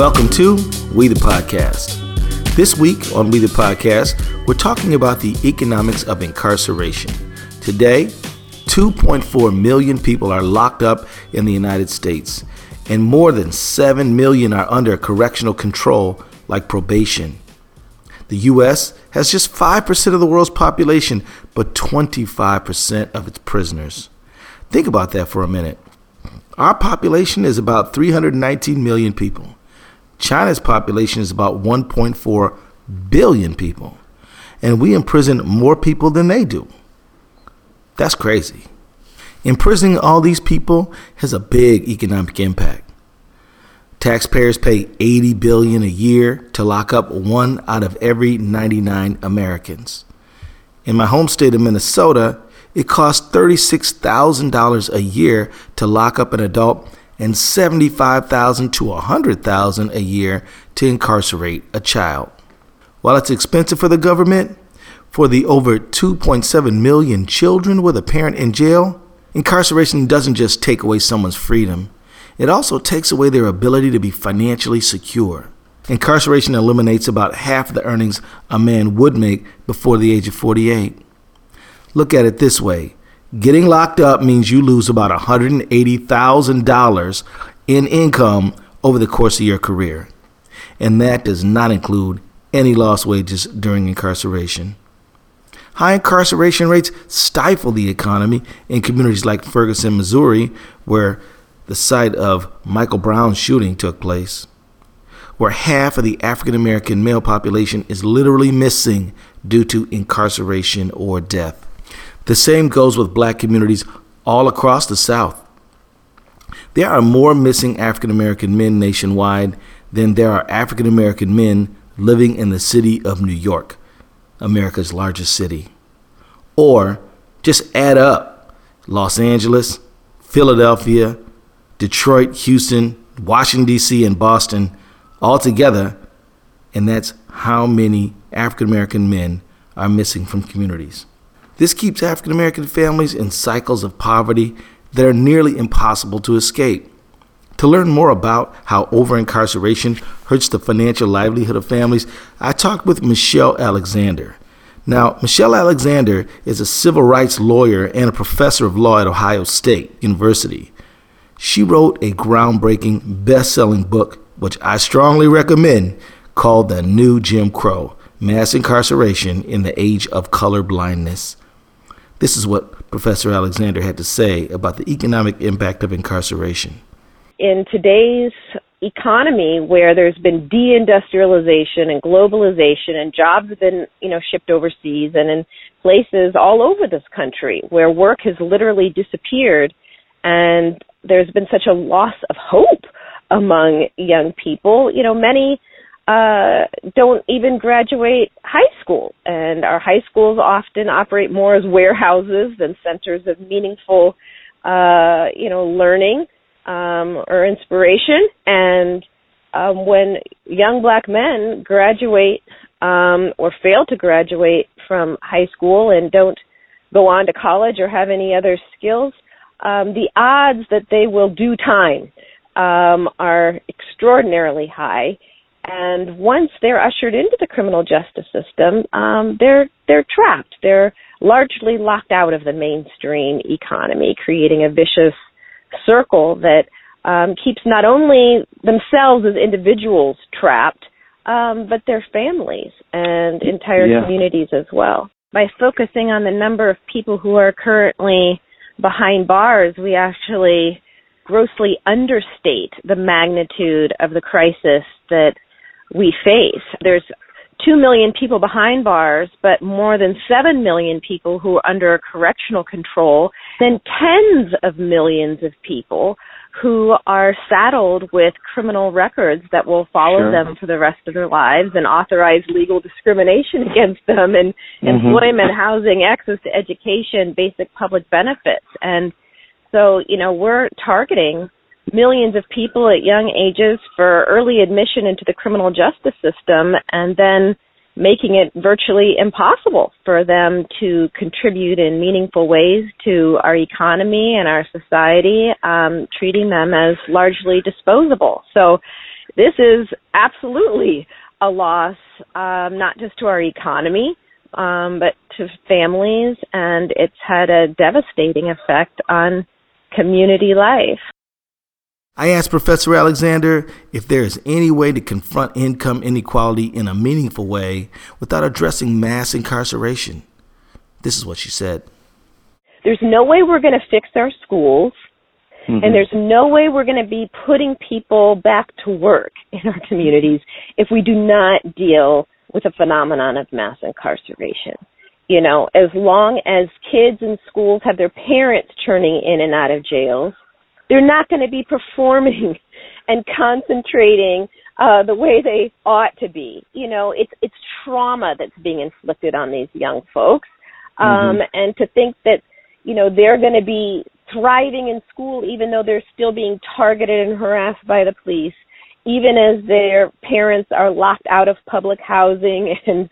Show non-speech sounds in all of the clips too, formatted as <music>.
Welcome to We the Podcast. This week on We the Podcast, we're talking about the economics of incarceration. Today, 2.4 million people are locked up in the United States, and more than 7 million are under correctional control like probation. The U.S. has just 5% of the world's population, but 25% of its prisoners. Think about that for a minute. Our population is about 319 million people. China's population is about 1.4 billion people. And we imprison more people than they do. That's crazy. Imprisoning all these people has a big economic impact. Taxpayers pay 80 billion a year to lock up one out of every 99 Americans. In my home state of Minnesota, it costs $36,000 a year to lock up an adult and 75,000 to 100,000 a year to incarcerate a child. While it's expensive for the government, for the over 2.7 million children with a parent in jail, incarceration doesn't just take away someone's freedom, it also takes away their ability to be financially secure. Incarceration eliminates about half the earnings a man would make before the age of 48. Look at it this way getting locked up means you lose about $180,000 in income over the course of your career. And that does not include any lost wages during incarceration. High incarceration rates stifle the economy in communities like Ferguson, Missouri, where the site of Michael Brown's shooting took place, where half of the African American male population is literally missing due to incarceration or death. The same goes with black communities all across the South. There are more missing African American men nationwide than there are African American men living in the city of New York, America's largest city. Or just add up Los Angeles, Philadelphia, Detroit, Houston, Washington, D.C., and Boston all together, and that's how many African American men are missing from communities. This keeps African American families in cycles of poverty that are nearly impossible to escape. To learn more about how over incarceration hurts the financial livelihood of families, I talked with Michelle Alexander. Now, Michelle Alexander is a civil rights lawyer and a professor of law at Ohio State University. She wrote a groundbreaking, best selling book, which I strongly recommend, called The New Jim Crow Mass Incarceration in the Age of Color Blindness. This is what Professor Alexander had to say about the economic impact of incarceration. In today's economy where there's been deindustrialization and globalization and jobs have been, you know, shipped overseas and in places all over this country where work has literally disappeared and there's been such a loss of hope among young people, you know, many uh, don't even graduate high school, and our high schools often operate more as warehouses than centers of meaningful, uh, you know, learning um, or inspiration. And um, when young black men graduate um, or fail to graduate from high school and don't go on to college or have any other skills, um, the odds that they will do time um, are extraordinarily high and once they're ushered into the criminal justice system, um, they're they're trapped. They're largely locked out of the mainstream economy, creating a vicious circle that um, keeps not only themselves as individuals trapped, um, but their families and entire yeah. communities as well. By focusing on the number of people who are currently behind bars, we actually grossly understate the magnitude of the crisis that we face. There's 2 million people behind bars, but more than 7 million people who are under correctional control, then tens of millions of people who are saddled with criminal records that will follow sure. them for the rest of their lives and authorize legal discrimination <laughs> against them in mm-hmm. employment, housing, access to education, basic public benefits. And so, you know, we're targeting millions of people at young ages for early admission into the criminal justice system and then making it virtually impossible for them to contribute in meaningful ways to our economy and our society, um, treating them as largely disposable. So this is absolutely a loss, um, not just to our economy, um, but to families, and it's had a devastating effect on community life. I asked Professor Alexander if there is any way to confront income inequality in a meaningful way without addressing mass incarceration. This is what she said. There's no way we're going to fix our schools, mm-hmm. and there's no way we're going to be putting people back to work in our communities if we do not deal with a phenomenon of mass incarceration. You know, as long as kids in schools have their parents churning in and out of jails, they're not going to be performing <laughs> and concentrating uh, the way they ought to be. You know, it's it's trauma that's being inflicted on these young folks, um, mm-hmm. and to think that you know they're going to be thriving in school even though they're still being targeted and harassed by the police, even as their parents are locked out of public housing <laughs> and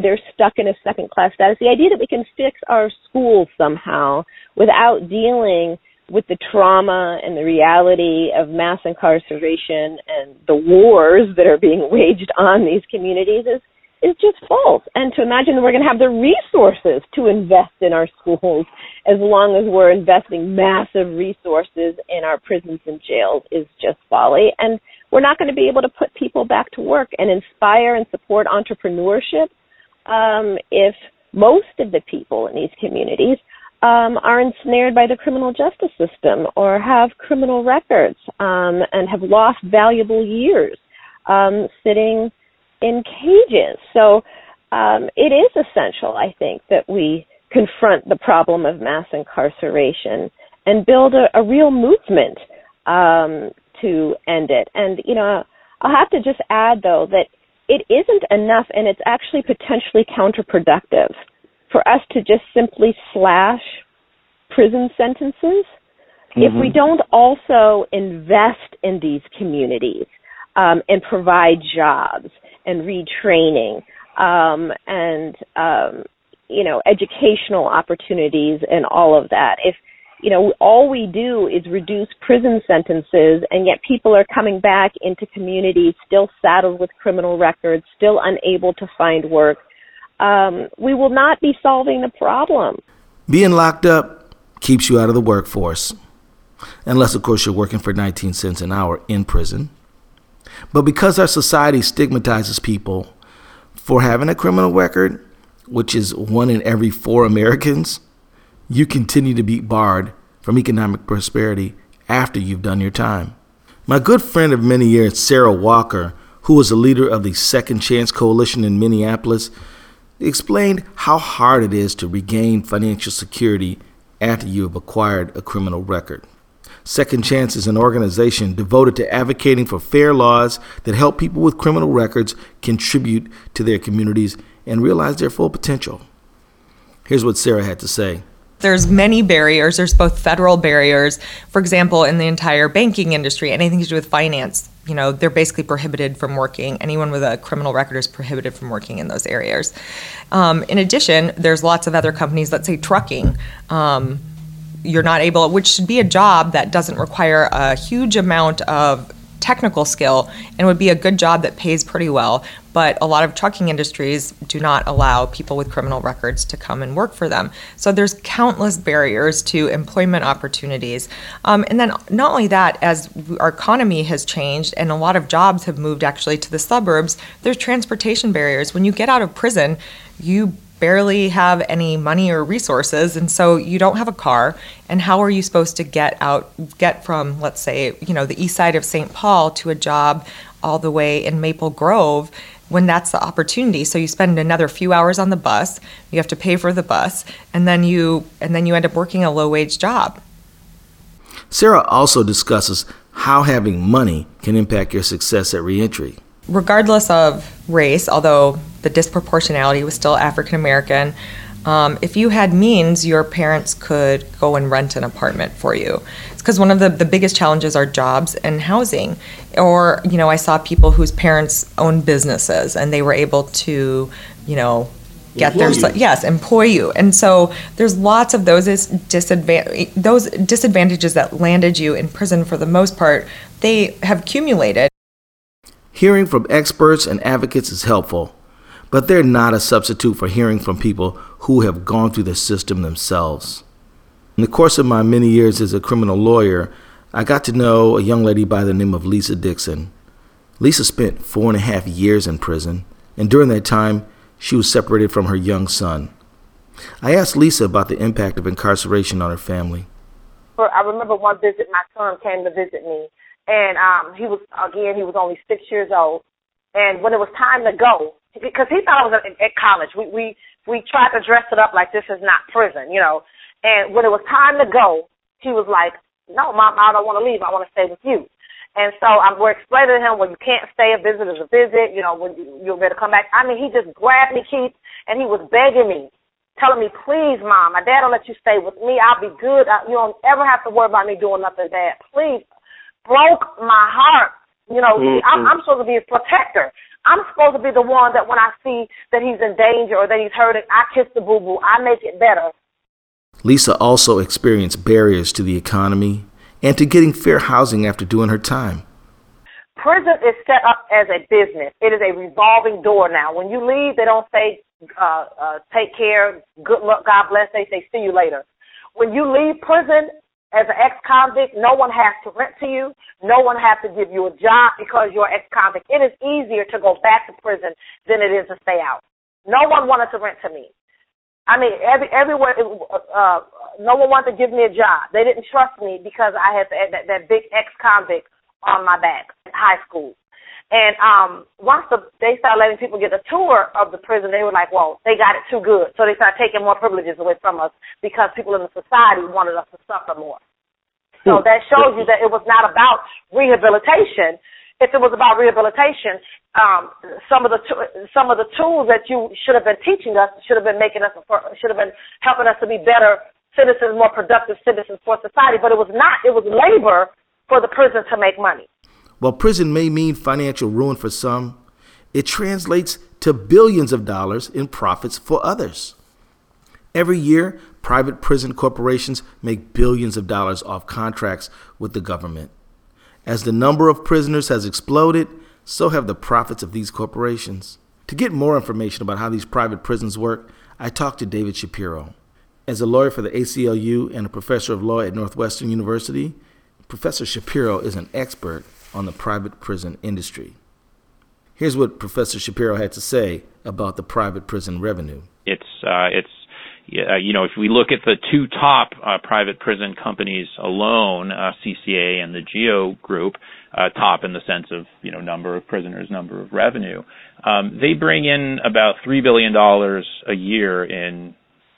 they're stuck in a second class status. The idea that we can fix our schools somehow without dealing with the trauma and the reality of mass incarceration and the wars that are being waged on these communities is is just false. And to imagine that we're going to have the resources to invest in our schools as long as we're investing massive resources in our prisons and jails is just folly. And we're not going to be able to put people back to work and inspire and support entrepreneurship um, if most of the people in these communities um, are ensnared by the criminal justice system or have criminal records um, and have lost valuable years um, sitting in cages. So um, it is essential, I think, that we confront the problem of mass incarceration and build a, a real movement um, to end it. And you know, I'll have to just add though that it isn't enough, and it's actually potentially counterproductive for us to just simply slash prison sentences mm-hmm. if we mm-hmm. don't also invest in these communities um, and provide jobs and retraining um, and um, you know educational opportunities and all of that if you know all we do is reduce prison sentences and yet people are coming back into communities still saddled with criminal records still unable to find work um, we will not be solving the problem. Being locked up keeps you out of the workforce, unless, of course, you're working for 19 cents an hour in prison. But because our society stigmatizes people for having a criminal record, which is one in every four Americans, you continue to be barred from economic prosperity after you've done your time. My good friend of many years, Sarah Walker, who was a leader of the Second Chance Coalition in Minneapolis, explained how hard it is to regain financial security after you have acquired a criminal record. Second Chance is an organization devoted to advocating for fair laws that help people with criminal records contribute to their communities and realize their full potential. Here's what Sarah had to say. There's many barriers. There's both federal barriers, for example, in the entire banking industry, anything to do with finance you know, they're basically prohibited from working. Anyone with a criminal record is prohibited from working in those areas. Um, in addition, there's lots of other companies, let's say trucking. Um, you're not able, which should be a job that doesn't require a huge amount of technical skill and would be a good job that pays pretty well. But a lot of trucking industries do not allow people with criminal records to come and work for them. So there's countless barriers to employment opportunities. Um, and then not only that, as our economy has changed and a lot of jobs have moved actually to the suburbs, there's transportation barriers. When you get out of prison, you barely have any money or resources and so you don't have a car. And how are you supposed to get out get from let's say you know the east side of St. Paul to a job all the way in Maple Grove when that's the opportunity? So you spend another few hours on the bus you have to pay for the bus and then you and then you end up working a low wage job. Sarah also discusses how having money can impact your success at reentry. Regardless of race, although the disproportionality was still African American, um, if you had means, your parents could go and rent an apartment for you. It's because one of the, the biggest challenges are jobs and housing. Or, you know, I saw people whose parents owned businesses and they were able to, you know, get employ their you. yes employ you and so there's lots of those disadvan- those disadvantages that landed you in prison for the most part they have accumulated Hearing from experts and advocates is helpful, but they're not a substitute for hearing from people who have gone through the system themselves. In the course of my many years as a criminal lawyer, I got to know a young lady by the name of Lisa Dixon. Lisa spent four and a half years in prison, and during that time, she was separated from her young son. I asked Lisa about the impact of incarceration on her family. I remember one visit, my son came to visit me, and um, he was again he was only six years old. And when it was time to go, because he thought I was at, at college, we we we tried to dress it up like this is not prison, you know. And when it was time to go, he was like, "No, mom, I don't want to leave. I want to stay with you." And so I'm, we're explaining to him, well, you can't stay. A visit is a visit. You know, when you, you're ready come back. I mean, he just grabbed me, Keith, and he was begging me, telling me, please, mom, my dad will let you stay with me. I'll be good. I, you don't ever have to worry about me doing nothing bad. Please. Broke my heart. You know, mm-hmm. I'm, I'm supposed to be his protector. I'm supposed to be the one that when I see that he's in danger or that he's hurting, I kiss the boo boo. I make it better. Lisa also experienced barriers to the economy and to getting fair housing after doing her time. Prison is set up as a business. It is a revolving door now. When you leave, they don't say, uh, uh, take care, good luck, God bless. They say, see you later. When you leave prison as an ex-convict, no one has to rent to you. No one has to give you a job because you're ex-convict. It is easier to go back to prison than it is to stay out. No one wanted to rent to me. I mean, every everywhere, uh, no one wanted to give me a job. They didn't trust me because I had that, that big ex-convict on my back in high school. And um, once the, they started letting people get a tour of the prison, they were like, well, they got it too good. So they started taking more privileges away from us because people in the society wanted us to suffer more. So that shows you that it was not about rehabilitation if it was about rehabilitation, um, some of the some of the tools that you should have been teaching us should have been making us should have been helping us to be better citizens, more productive citizens for society. But it was not. It was labor for the prison to make money. While prison may mean financial ruin for some, it translates to billions of dollars in profits for others. Every year, private prison corporations make billions of dollars off contracts with the government. As the number of prisoners has exploded, so have the profits of these corporations. To get more information about how these private prisons work, I talked to David Shapiro. As a lawyer for the ACLU and a professor of law at Northwestern University, Professor Shapiro is an expert on the private prison industry. Here's what Professor Shapiro had to say about the private prison revenue. It's uh, it's you know, if we look at the two top uh, private prison companies alone, uh, CCA and the GEO Group, uh, top in the sense of you know number of prisoners, number of revenue, um, they bring in about three billion dollars a year in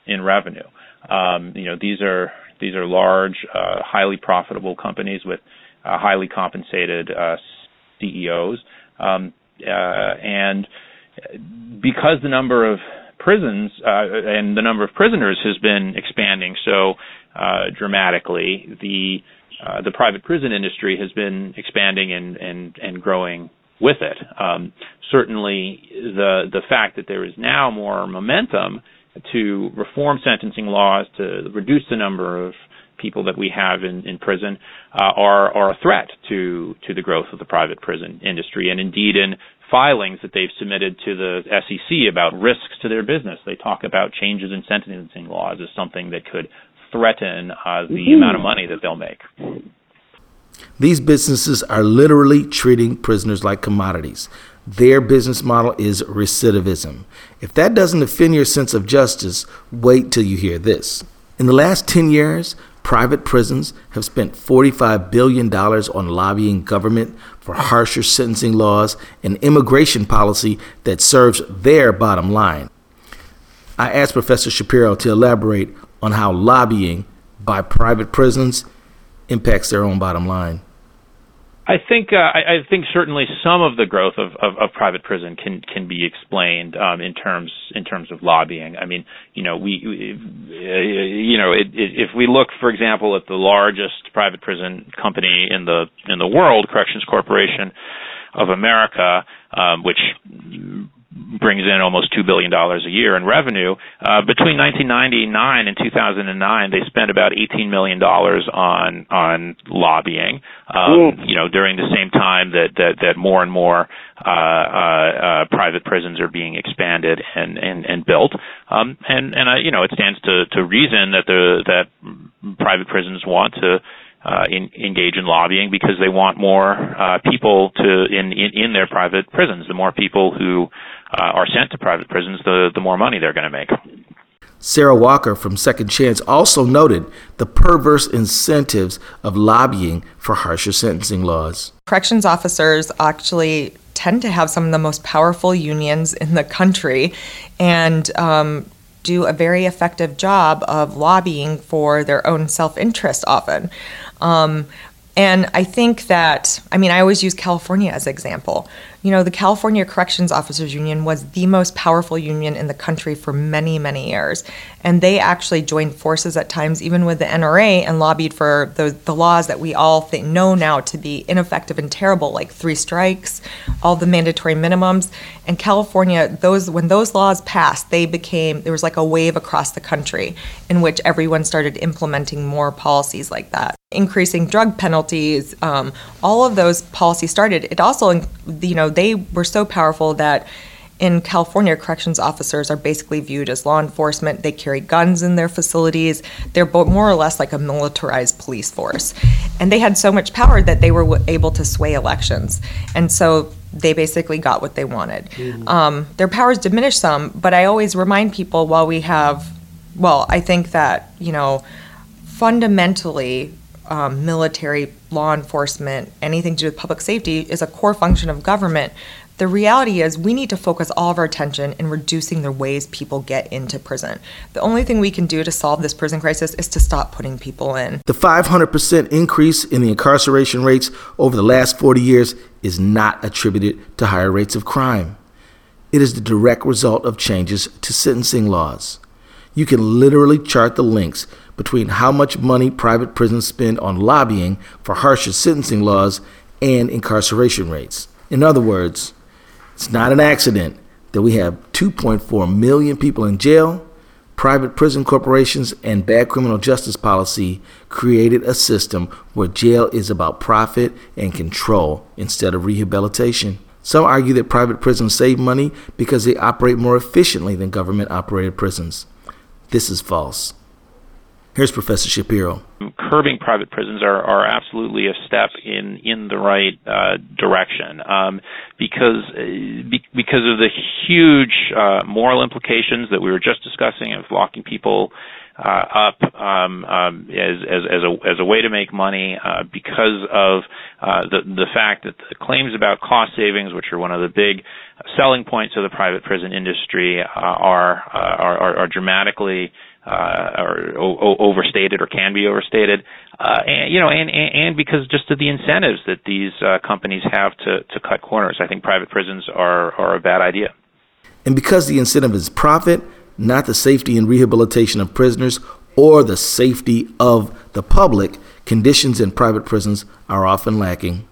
in revenue. Um, you know, these are these are large, uh, highly profitable companies with highly compensated CEOs, um, and because the number of prisons uh, and the number of prisoners has been expanding so uh, dramatically, the uh, the private prison industry has been expanding and and, and growing with it. Um, certainly, the the fact that there is now more momentum to reform sentencing laws to reduce the number of people that we have in, in prison uh, are are a threat to to the growth of the private prison industry, and indeed in filings that they've submitted to the SEC about risks to their business. They talk about changes in sentencing laws as something that could threaten uh, the mm-hmm. amount of money that they'll make. These businesses are literally treating prisoners like commodities. Their business model is recidivism. If that doesn't offend your sense of justice, wait till you hear this. In the last 10 years, Private prisons have spent $45 billion on lobbying government for harsher sentencing laws and immigration policy that serves their bottom line. I asked Professor Shapiro to elaborate on how lobbying by private prisons impacts their own bottom line. I think uh, I, I, think certainly some of the growth of, of, of private prison can can be explained um, in terms in terms of lobbying. I mean, you know, we, uh, you know, it, it, if we look, for example, at the largest private prison company in the in the world, Corrections Corporation of America, um, which brings in almost two billion dollars a year in revenue. Uh, between 1999 and 2009, they spent about 18 million dollars on on lobbying. Um, you know, during the same time that that, that more and more uh, uh, uh, private prisons are being expanded and and, and built. Um, and and you know, it stands to to reason that the that private prisons want to uh, in, engage in lobbying because they want more uh, people to in, in, in their private prisons. The more people who are sent to private prisons, the the more money they're going to make. Sarah Walker from Second Chance also noted the perverse incentives of lobbying for harsher sentencing laws. Corrections officers actually tend to have some of the most powerful unions in the country, and um, do a very effective job of lobbying for their own self interest often. Um, and I think that, I mean, I always use California as an example. You know, the California Corrections Officers Union was the most powerful union in the country for many, many years. And they actually joined forces at times, even with the NRA, and lobbied for the, the laws that we all think, know now to be ineffective and terrible, like three strikes, all the mandatory minimums. And California, those when those laws passed, they became there was like a wave across the country in which everyone started implementing more policies like that increasing drug penalties, um, all of those policies started. It also, you know, they were so powerful that in California, corrections officers are basically viewed as law enforcement. They carry guns in their facilities. They're more or less like a militarized police force. And they had so much power that they were able to sway elections. And so they basically got what they wanted. Mm-hmm. Um, their powers diminished some, but I always remind people while we have, well, I think that, you know, fundamentally, um, military, law enforcement, anything to do with public safety is a core function of government. The reality is, we need to focus all of our attention in reducing the ways people get into prison. The only thing we can do to solve this prison crisis is to stop putting people in. The 500% increase in the incarceration rates over the last 40 years is not attributed to higher rates of crime. It is the direct result of changes to sentencing laws. You can literally chart the links between how much money private prisons spend on lobbying for harsher sentencing laws and incarceration rates. In other words, it's not an accident that we have 2.4 million people in jail. Private prison corporations and bad criminal justice policy created a system where jail is about profit and control instead of rehabilitation. Some argue that private prisons save money because they operate more efficiently than government operated prisons. This is false. Here's Professor Shapiro. Curbing private prisons are, are absolutely a step in in the right uh, direction um, because uh, be, because of the huge uh, moral implications that we were just discussing of locking people uh, up um, um, as, as, as, a, as a way to make money uh, because of uh, the, the fact that the claims about cost savings, which are one of the big selling points of the private prison industry, are, are, are dramatically uh, or o- overstated or can be overstated, uh, and you know, and, and because just of the incentives that these uh, companies have to to cut corners, I think private prisons are are a bad idea. And because the incentive is profit, not the safety and rehabilitation of prisoners or the safety of the public, conditions in private prisons are often lacking.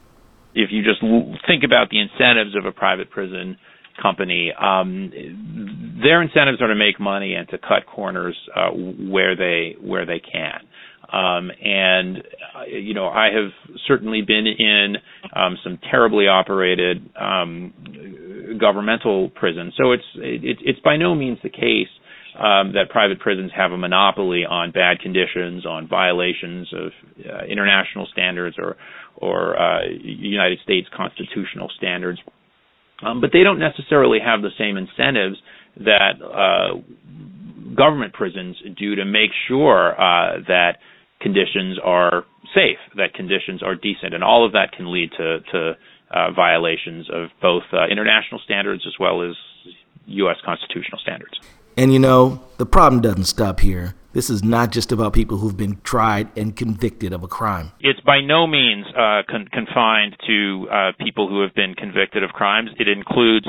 If you just think about the incentives of a private prison company, um, their incentives are to make money and to cut corners uh, where they where they can. Um, and uh, you know, I have certainly been in um, some terribly operated um, governmental prisons, so it's it, it's by no means the case um, that private prisons have a monopoly on bad conditions, on violations of uh, international standards or or uh, United States constitutional standards. Um, but they don't necessarily have the same incentives that uh, government prisons do to make sure uh, that conditions are safe, that conditions are decent, and all of that can lead to, to uh, violations of both uh, international standards as well as U.S. constitutional standards. And you know, the problem doesn't stop here. This is not just about people who've been tried and convicted of a crime. It's by no means uh, con- confined to uh, people who have been convicted of crimes. It includes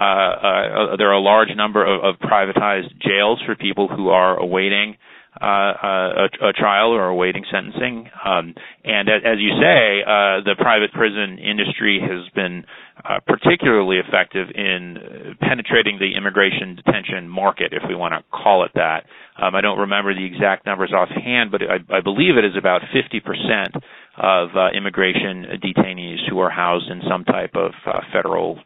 uh, uh there are a large number of, of, privatized jails for people who are awaiting uh, a, a, trial or awaiting sentencing. Um, and as you say, uh, the private prison industry has been uh, particularly effective in penetrating the immigration detention market, if we want to call it that. Um, I don't remember the exact numbers offhand, but I, I believe it is about 50% of uh, immigration detainees who are housed in some type of uh, federal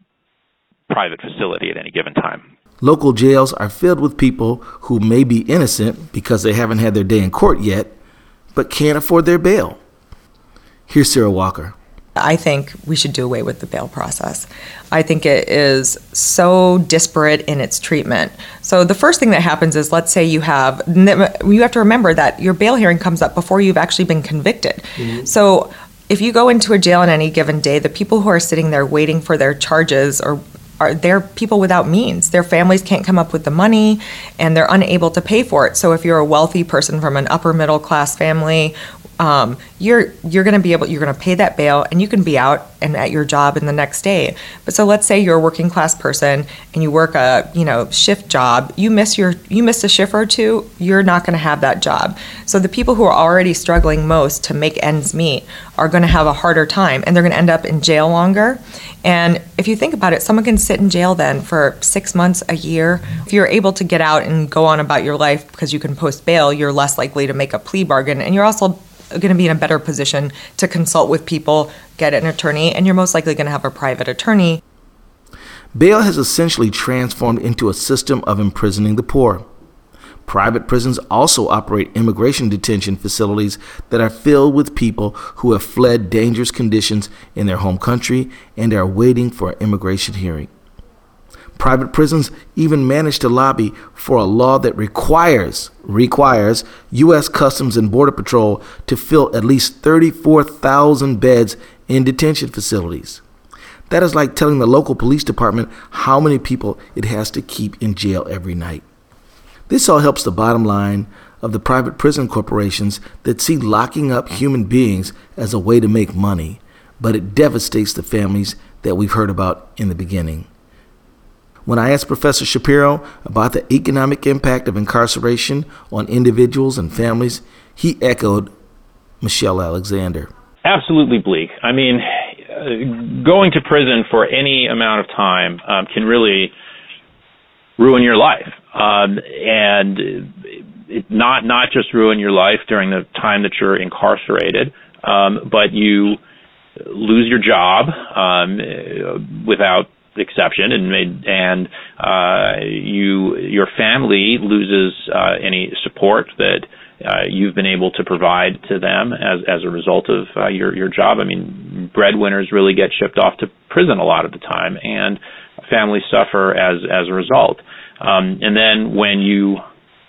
private facility at any given time. Local jails are filled with people who may be innocent because they haven't had their day in court yet, but can't afford their bail. Here's Sarah Walker. I think we should do away with the bail process. I think it is so disparate in its treatment. So the first thing that happens is let's say you have you have to remember that your bail hearing comes up before you've actually been convicted. Mm-hmm. So if you go into a jail on any given day, the people who are sitting there waiting for their charges or are they're people without means. Their families can't come up with the money and they're unable to pay for it. So if you're a wealthy person from an upper middle class family um, you're you're going to be able you're going to pay that bail and you can be out and at your job in the next day. But so let's say you're a working class person and you work a you know shift job you miss your you miss a shift or two you're not going to have that job. So the people who are already struggling most to make ends meet are going to have a harder time and they're going to end up in jail longer. And if you think about it someone can sit in jail then for six months a year. If you're able to get out and go on about your life because you can post bail you're less likely to make a plea bargain. And you're also going to be in a better position to consult with people, get an attorney, and you're most likely going to have a private attorney. Bail has essentially transformed into a system of imprisoning the poor. Private prisons also operate immigration detention facilities that are filled with people who have fled dangerous conditions in their home country and are waiting for an immigration hearing. Private prisons even managed to lobby for a law that requires requires US Customs and Border Patrol to fill at least 34,000 beds in detention facilities. That is like telling the local police department how many people it has to keep in jail every night. This all helps the bottom line of the private prison corporations that see locking up human beings as a way to make money, but it devastates the families that we've heard about in the beginning. When I asked Professor Shapiro about the economic impact of incarceration on individuals and families, he echoed Michelle Alexander. Absolutely bleak. I mean, uh, going to prison for any amount of time um, can really ruin your life, um, and it, not not just ruin your life during the time that you're incarcerated, um, but you lose your job um, without exception and made and uh, you your family loses uh, any support that uh, you've been able to provide to them as as a result of uh, your your job. I mean, breadwinners really get shipped off to prison a lot of the time, and families suffer as as a result. Um, and then when you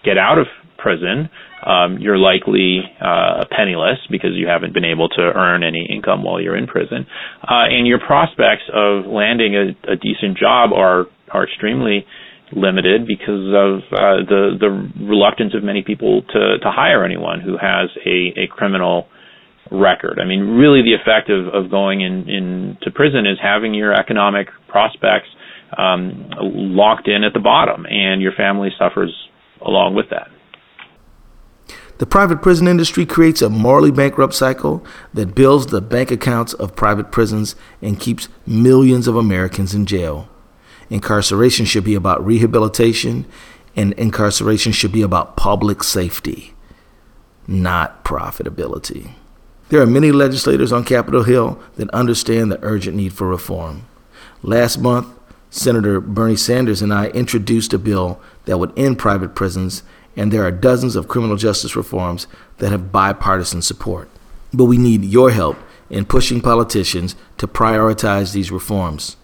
get out of prison, um, you're likely uh, penniless because you haven't been able to earn any income while you're in prison, uh, and your prospects of landing a, a decent job are are extremely limited because of uh, the the reluctance of many people to to hire anyone who has a a criminal record. I mean, really, the effect of of going in into prison is having your economic prospects um, locked in at the bottom, and your family suffers along with that. The private prison industry creates a morally bankrupt cycle that builds the bank accounts of private prisons and keeps millions of Americans in jail. Incarceration should be about rehabilitation, and incarceration should be about public safety, not profitability. There are many legislators on Capitol Hill that understand the urgent need for reform. Last month, Senator Bernie Sanders and I introduced a bill that would end private prisons and there are dozens of criminal justice reforms that have bipartisan support. But we need your help in pushing politicians to prioritize these reforms.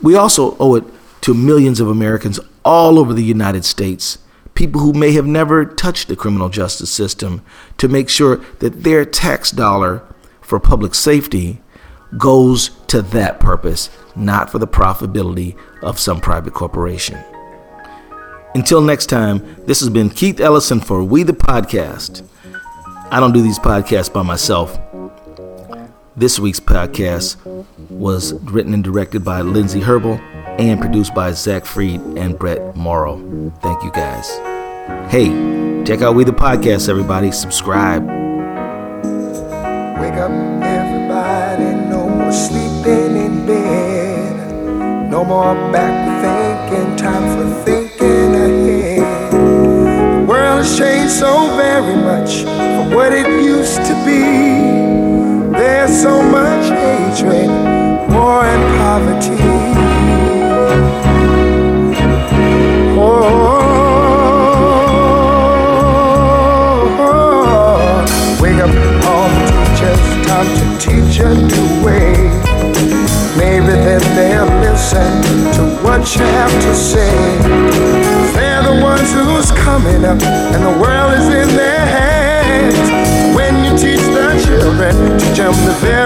We also owe it to millions of Americans all over the United States, people who may have never touched the criminal justice system, to make sure that their tax dollar for public safety goes to that purpose, not for the profitability of some private corporation. Until next time, this has been Keith Ellison for We the Podcast. I don't do these podcasts by myself. This week's podcast was written and directed by Lindsay Herbal and produced by Zach Freed and Brett Morrow. Thank you guys. Hey, Check out We the Podcast, everybody. Subscribe. Wake up, everybody. No more sleeping in bed. No more back thinking. Time for thinking has changed so very much from what it used to be. There's so much hatred, war, and poverty. Oh, wake up all the teachers, time to teach a new way. Maybe then they'll listen to what you have to say. Coming up, and the world is in their hands. When you teach the children, teach them the can.